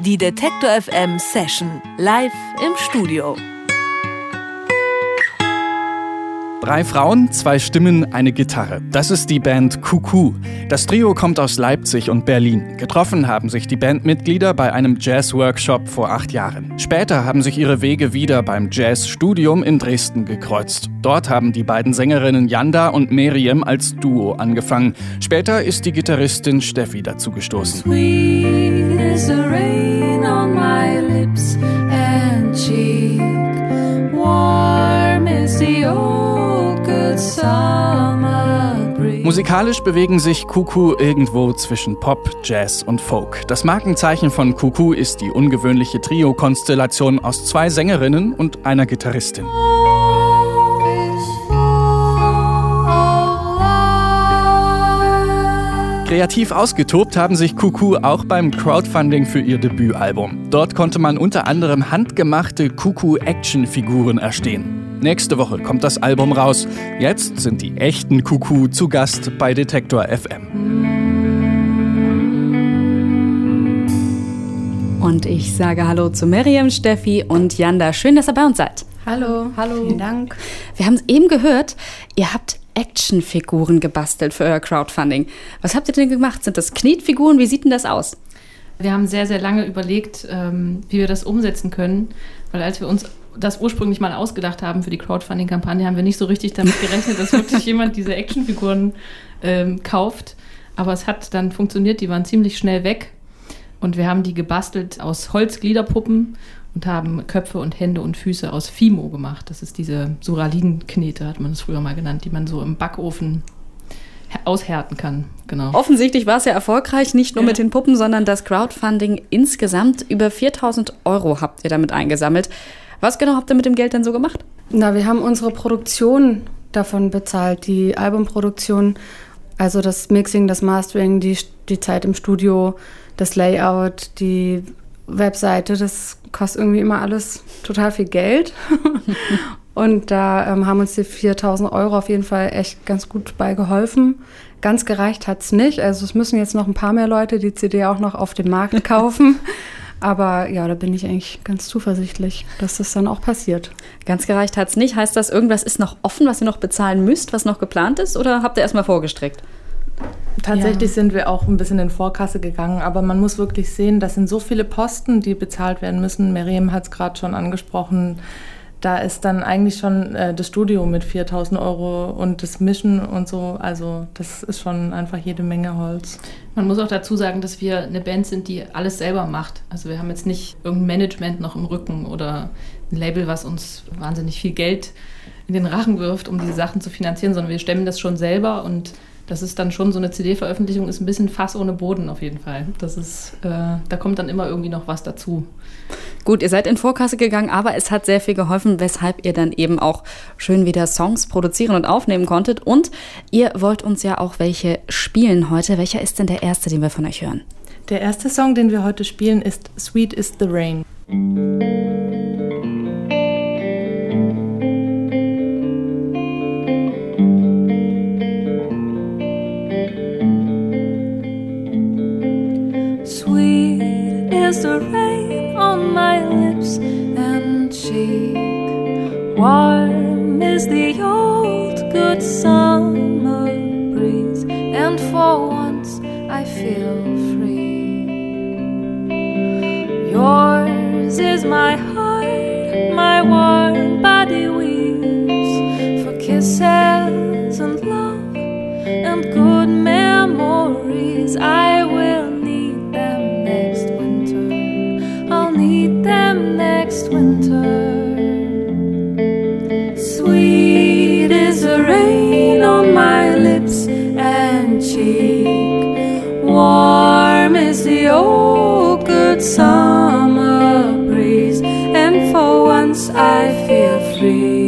Die Detektor FM Session live im Studio. Drei Frauen, zwei Stimmen, eine Gitarre. Das ist die Band Kuku. Das Trio kommt aus Leipzig und Berlin. Getroffen haben sich die Bandmitglieder bei einem Jazz-Workshop vor acht Jahren. Später haben sich ihre Wege wieder beim Jazz-Studium in Dresden gekreuzt. Dort haben die beiden Sängerinnen Yanda und Miriam als Duo angefangen. Später ist die Gitarristin Steffi dazugestoßen. Sweet Musikalisch bewegen sich Kuku irgendwo zwischen Pop, Jazz und Folk. Das Markenzeichen von Kuku ist die ungewöhnliche Trio-Konstellation aus zwei Sängerinnen und einer Gitarristin. Kreativ ausgetobt haben sich Kuku auch beim Crowdfunding für ihr Debütalbum. Dort konnte man unter anderem handgemachte Kuku-Action-Figuren erstehen. Nächste Woche kommt das Album raus. Jetzt sind die echten Kuku zu Gast bei Detektor FM. Und ich sage Hallo zu Miriam, Steffi und Janda. Schön, dass ihr bei uns seid. Hallo, hallo. Vielen Dank. Wir haben es eben gehört, ihr habt Actionfiguren gebastelt für euer Crowdfunding. Was habt ihr denn gemacht? Sind das Knetfiguren? Wie sieht denn das aus? Wir haben sehr, sehr lange überlegt, ähm, wie wir das umsetzen können, weil als wir uns das ursprünglich mal ausgedacht haben für die Crowdfunding-Kampagne, haben wir nicht so richtig damit gerechnet, dass wirklich jemand diese Actionfiguren ähm, kauft. Aber es hat dann funktioniert, die waren ziemlich schnell weg. Und wir haben die gebastelt aus Holzgliederpuppen und haben Köpfe und Hände und Füße aus Fimo gemacht. Das ist diese Suralin-Knete, hat man das früher mal genannt, die man so im Backofen aushärten kann. Genau. Offensichtlich war es ja erfolgreich, nicht nur ja. mit den Puppen, sondern das Crowdfunding insgesamt. Über 4000 Euro habt ihr damit eingesammelt. Was genau habt ihr mit dem Geld denn so gemacht? Na, wir haben unsere Produktion davon bezahlt, die Albumproduktion, also das Mixing, das Mastering, die, die Zeit im Studio, das Layout, die Webseite, das kostet irgendwie immer alles total viel Geld. Und da ähm, haben uns die 4000 Euro auf jeden Fall echt ganz gut bei geholfen. Ganz gereicht hat es nicht. Also es müssen jetzt noch ein paar mehr Leute die CD auch noch auf dem Markt kaufen. Aber ja, da bin ich eigentlich ganz zuversichtlich, dass das dann auch passiert. Ganz gereicht hat es nicht. Heißt das, irgendwas ist noch offen, was ihr noch bezahlen müsst, was noch geplant ist? Oder habt ihr erstmal vorgestreckt? Tatsächlich ja. sind wir auch ein bisschen in Vorkasse gegangen, aber man muss wirklich sehen, das sind so viele Posten, die bezahlt werden müssen. Miriam hat es gerade schon angesprochen. Da ist dann eigentlich schon äh, das Studio mit 4000 Euro und das Mischen und so. Also, das ist schon einfach jede Menge Holz. Man muss auch dazu sagen, dass wir eine Band sind, die alles selber macht. Also, wir haben jetzt nicht irgendein Management noch im Rücken oder ein Label, was uns wahnsinnig viel Geld in den Rachen wirft, um diese Sachen zu finanzieren, sondern wir stemmen das schon selber und das ist dann schon so eine CD-Veröffentlichung, ist ein bisschen Fass ohne Boden auf jeden Fall. Das ist, äh, da kommt dann immer irgendwie noch was dazu. Gut, ihr seid in Vorkasse gegangen, aber es hat sehr viel geholfen, weshalb ihr dann eben auch schön wieder Songs produzieren und aufnehmen konntet. Und ihr wollt uns ja auch welche spielen heute. Welcher ist denn der erste, den wir von euch hören? Der erste Song, den wir heute spielen, ist Sweet is the Rain. Is the rain on my lips and cheek. Warm is the old good summer breeze, and for once I feel free. Yours is my heart, good summer breeze, and for once I feel free.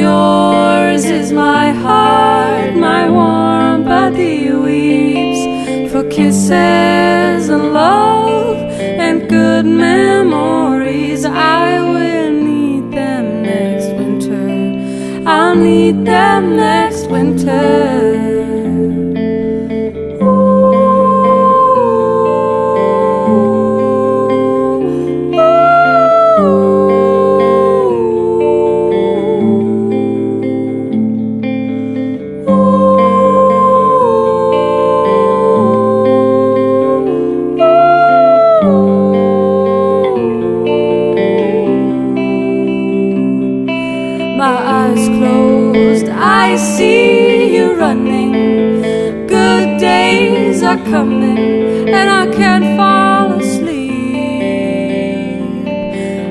Yours is my heart, my warm body weeps for kisses and love and good memories. I will need them next winter. Are coming and I can't fall asleep.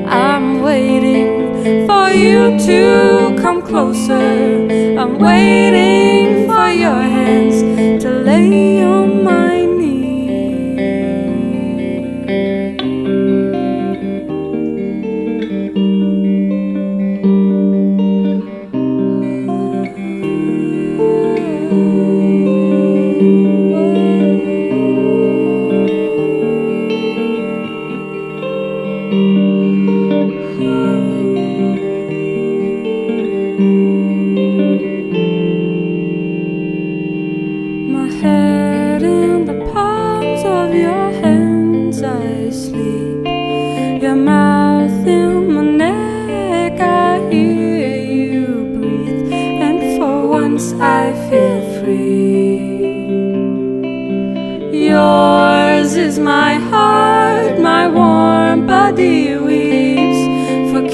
I'm waiting for you to come closer. I'm waiting for your hands to lay Ooh.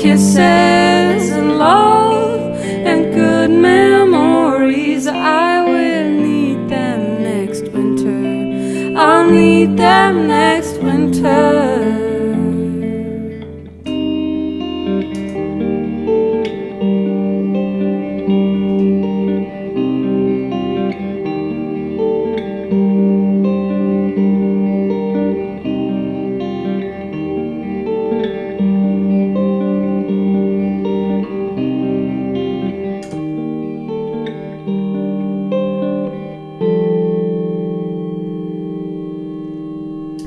Kisses and love and good memories. I will need them next winter. I'll need them next winter.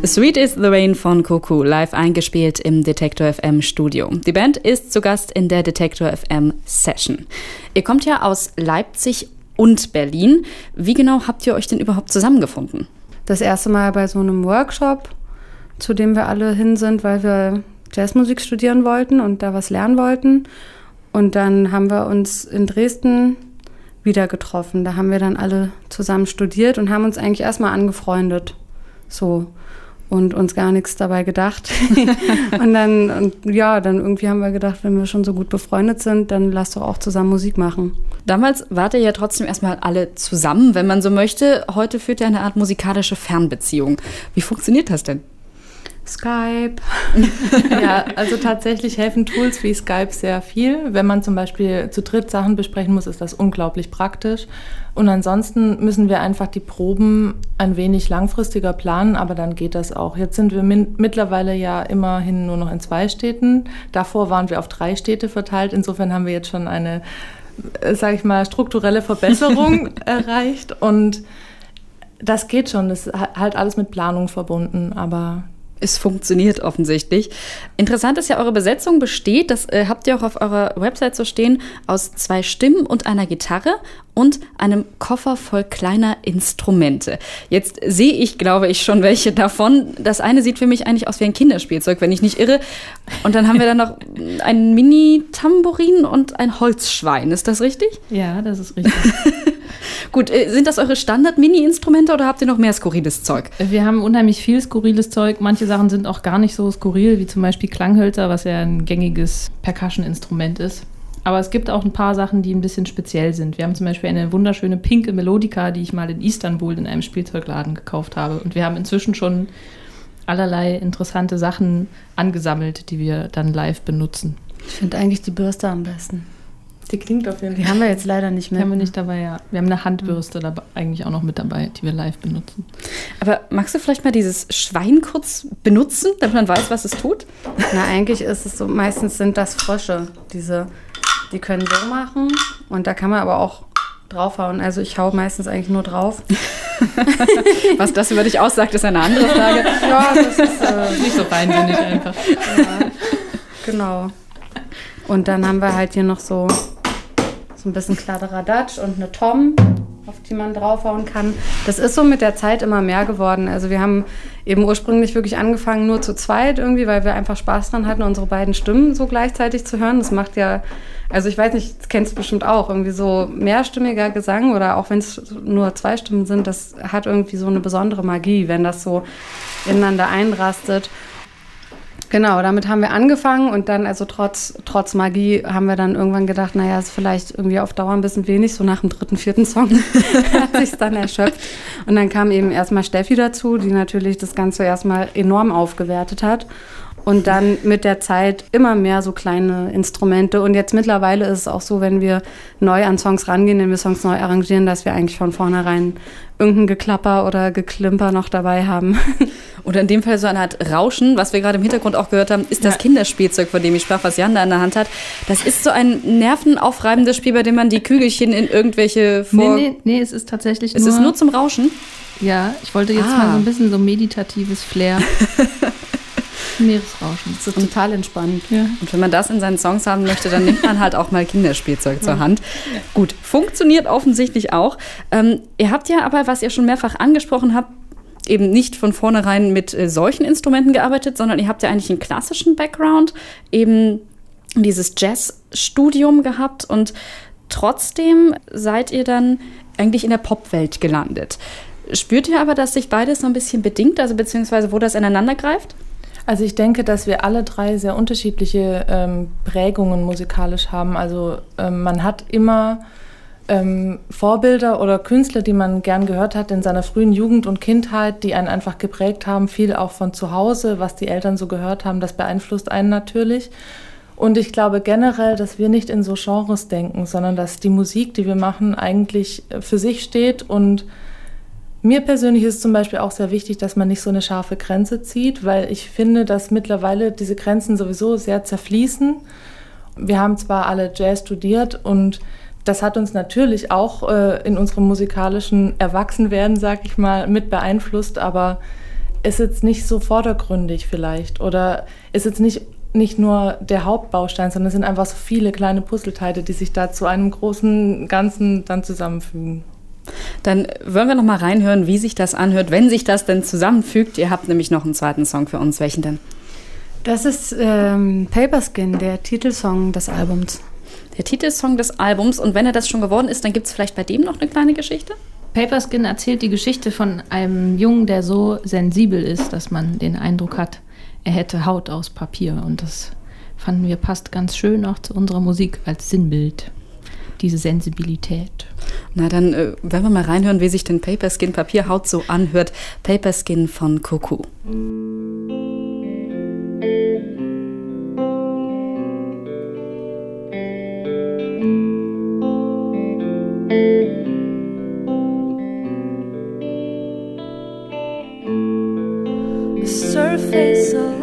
Sweet is the Rain von Cuckoo, live eingespielt im Detektor FM Studio. Die Band ist zu Gast in der Detektor FM Session. Ihr kommt ja aus Leipzig und Berlin. Wie genau habt ihr euch denn überhaupt zusammengefunden? Das erste Mal bei so einem Workshop, zu dem wir alle hin sind, weil wir Jazzmusik studieren wollten und da was lernen wollten. Und dann haben wir uns in Dresden wieder getroffen. Da haben wir dann alle zusammen studiert und haben uns eigentlich erstmal angefreundet. So. Und uns gar nichts dabei gedacht. und dann, und ja, dann irgendwie haben wir gedacht, wenn wir schon so gut befreundet sind, dann lass doch auch zusammen Musik machen. Damals wart ihr ja trotzdem erstmal alle zusammen, wenn man so möchte. Heute führt ihr eine Art musikalische Fernbeziehung. Wie funktioniert das denn? Skype. ja, also tatsächlich helfen Tools wie Skype sehr viel. Wenn man zum Beispiel zu dritt Sachen besprechen muss, ist das unglaublich praktisch. Und ansonsten müssen wir einfach die Proben ein wenig langfristiger planen, aber dann geht das auch. Jetzt sind wir mittlerweile ja immerhin nur noch in zwei Städten. Davor waren wir auf drei Städte verteilt. Insofern haben wir jetzt schon eine, äh, sage ich mal, strukturelle Verbesserung erreicht. Und das geht schon. Das ist halt alles mit Planung verbunden, aber Es funktioniert offensichtlich. Interessant ist ja, eure Besetzung besteht, das äh, habt ihr auch auf eurer Website so stehen, aus zwei Stimmen und einer Gitarre und einem Koffer voll kleiner Instrumente. Jetzt sehe ich, glaube ich, schon welche davon. Das eine sieht für mich eigentlich aus wie ein Kinderspielzeug, wenn ich nicht irre. Und dann haben wir dann noch ein Mini-Tambourin und ein Holzschwein. Ist das richtig? Ja, das ist richtig. Gut, äh, sind das eure Standard-Mini-Instrumente oder habt ihr noch mehr skurriles Zeug? Wir haben unheimlich viel skurriles Zeug. Manche Sachen sind auch gar nicht so skurril, wie zum Beispiel Klanghölzer, was ja ein gängiges Percussion-Instrument ist. Aber es gibt auch ein paar Sachen, die ein bisschen speziell sind. Wir haben zum Beispiel eine wunderschöne pinke Melodika, die ich mal in Istanbul in einem Spielzeugladen gekauft habe. Und wir haben inzwischen schon allerlei interessante Sachen angesammelt, die wir dann live benutzen. Ich finde eigentlich die Bürste am besten. Die klingt auf jeden Die Fall. haben wir jetzt leider nicht Die mehr. haben wir nicht dabei, ja. Wir haben eine Handbürste dabei, eigentlich auch noch mit dabei, die wir live benutzen. Aber magst du vielleicht mal dieses Schwein kurz benutzen, damit man weiß, was es tut? Na, eigentlich ist es so, meistens sind das Frösche, diese, die können so machen und da kann man aber auch draufhauen. Also ich hau meistens eigentlich nur drauf. Was das über dich aussagt, ist eine andere Frage. Ja, das ist, äh, Nicht so feinsinnig einfach. ja, genau. Und dann haben wir halt hier noch so, so ein bisschen Kladderadatsch und eine Tom, auf die man draufhauen kann. Das ist so mit der Zeit immer mehr geworden. Also wir haben eben ursprünglich wirklich angefangen nur zu zweit irgendwie, weil wir einfach Spaß dran hatten, unsere beiden Stimmen so gleichzeitig zu hören. Das macht ja, also ich weiß nicht, das kennst du bestimmt auch, irgendwie so mehrstimmiger Gesang oder auch wenn es nur zwei Stimmen sind, das hat irgendwie so eine besondere Magie, wenn das so ineinander einrastet. Genau, damit haben wir angefangen und dann, also trotz, trotz Magie, haben wir dann irgendwann gedacht, naja, ist vielleicht irgendwie auf Dauer ein bisschen wenig, so nach dem dritten, vierten Song hat sich dann erschöpft. Und dann kam eben erstmal Steffi dazu, die natürlich das Ganze erstmal enorm aufgewertet hat. Und dann mit der Zeit immer mehr so kleine Instrumente. Und jetzt mittlerweile ist es auch so, wenn wir neu an Songs rangehen, wenn wir Songs neu arrangieren, dass wir eigentlich von vornherein irgendein Geklapper oder Geklimper noch dabei haben. Oder in dem Fall so eine Art Rauschen, was wir gerade im Hintergrund auch gehört haben, ist das ja. Kinderspielzeug, von dem ich sprach, was Jan da in der Hand hat. Das ist so ein nervenaufreibendes Spiel, bei dem man die Kügelchen in irgendwelche Vor... Nee, nee, nee es ist tatsächlich es nur... Es ist nur zum Rauschen? Ja, ich wollte jetzt ah. mal so ein bisschen so meditatives Flair Meeresrauschen. Das ist total entspannt. Ja. Und wenn man das in seinen Songs haben möchte, dann nimmt man halt auch mal Kinderspielzeug zur Hand. Ja. Gut, funktioniert offensichtlich auch. Ähm, ihr habt ja aber, was ihr schon mehrfach angesprochen habt, eben nicht von vornherein mit äh, solchen Instrumenten gearbeitet, sondern ihr habt ja eigentlich einen klassischen Background, eben dieses Jazzstudium gehabt und trotzdem seid ihr dann eigentlich in der Popwelt gelandet. Spürt ihr aber, dass sich beides so ein bisschen bedingt, also beziehungsweise wo das ineinander greift? Also ich denke, dass wir alle drei sehr unterschiedliche ähm, Prägungen musikalisch haben. Also ähm, man hat immer ähm, Vorbilder oder Künstler, die man gern gehört hat in seiner frühen Jugend und Kindheit, die einen einfach geprägt haben, viel auch von zu Hause, was die Eltern so gehört haben, das beeinflusst einen natürlich. Und ich glaube generell, dass wir nicht in so Genres denken, sondern dass die Musik, die wir machen, eigentlich für sich steht und mir persönlich ist zum Beispiel auch sehr wichtig, dass man nicht so eine scharfe Grenze zieht, weil ich finde, dass mittlerweile diese Grenzen sowieso sehr zerfließen. Wir haben zwar alle Jazz studiert und das hat uns natürlich auch äh, in unserem musikalischen Erwachsenwerden, sag ich mal, mit beeinflusst, aber ist jetzt nicht so vordergründig vielleicht oder ist jetzt nicht, nicht nur der Hauptbaustein, sondern es sind einfach so viele kleine Puzzleteile, die sich da zu einem großen Ganzen dann zusammenfügen. Dann wollen wir noch mal reinhören, wie sich das anhört, wenn sich das denn zusammenfügt. Ihr habt nämlich noch einen zweiten Song für uns. Welchen denn? Das ist ähm, Paperskin, der Titelsong des Albums. Der Titelsong des Albums. Und wenn er das schon geworden ist, dann gibt es vielleicht bei dem noch eine kleine Geschichte? Paperskin erzählt die Geschichte von einem Jungen, der so sensibel ist, dass man den Eindruck hat, er hätte Haut aus Papier. Und das fanden wir passt ganz schön auch zu unserer Musik als Sinnbild diese Sensibilität. Na, dann äh, werden wir mal reinhören, wie sich denn Paperskin Papierhaut so anhört. Paperskin von Kuku. surface a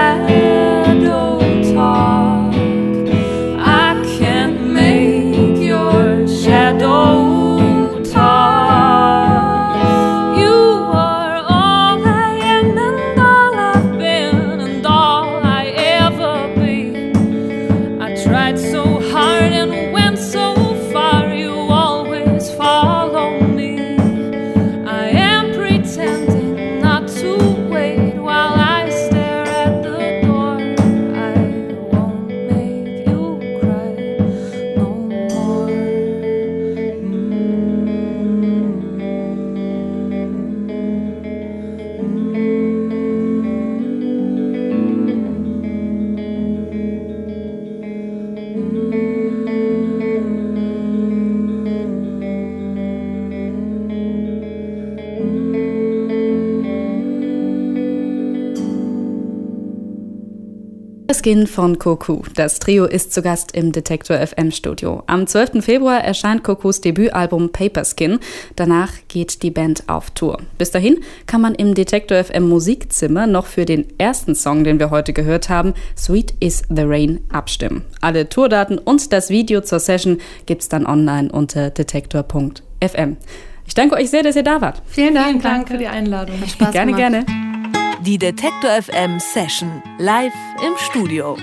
shadow Skin von Koku. Das Trio ist zu Gast im Detektor FM Studio. Am 12. Februar erscheint Kokus Debütalbum Paper Skin. Danach geht die Band auf Tour. Bis dahin kann man im Detektor FM Musikzimmer noch für den ersten Song, den wir heute gehört haben, Sweet is the Rain, abstimmen. Alle Tourdaten und das Video zur Session gibt's dann online unter detektor.fm. Ich danke euch sehr, dass ihr da wart. Vielen Dank. Vielen Dank für die Einladung. Spaß gerne, gemacht. gerne. Die Detektor FM Session live im Studio.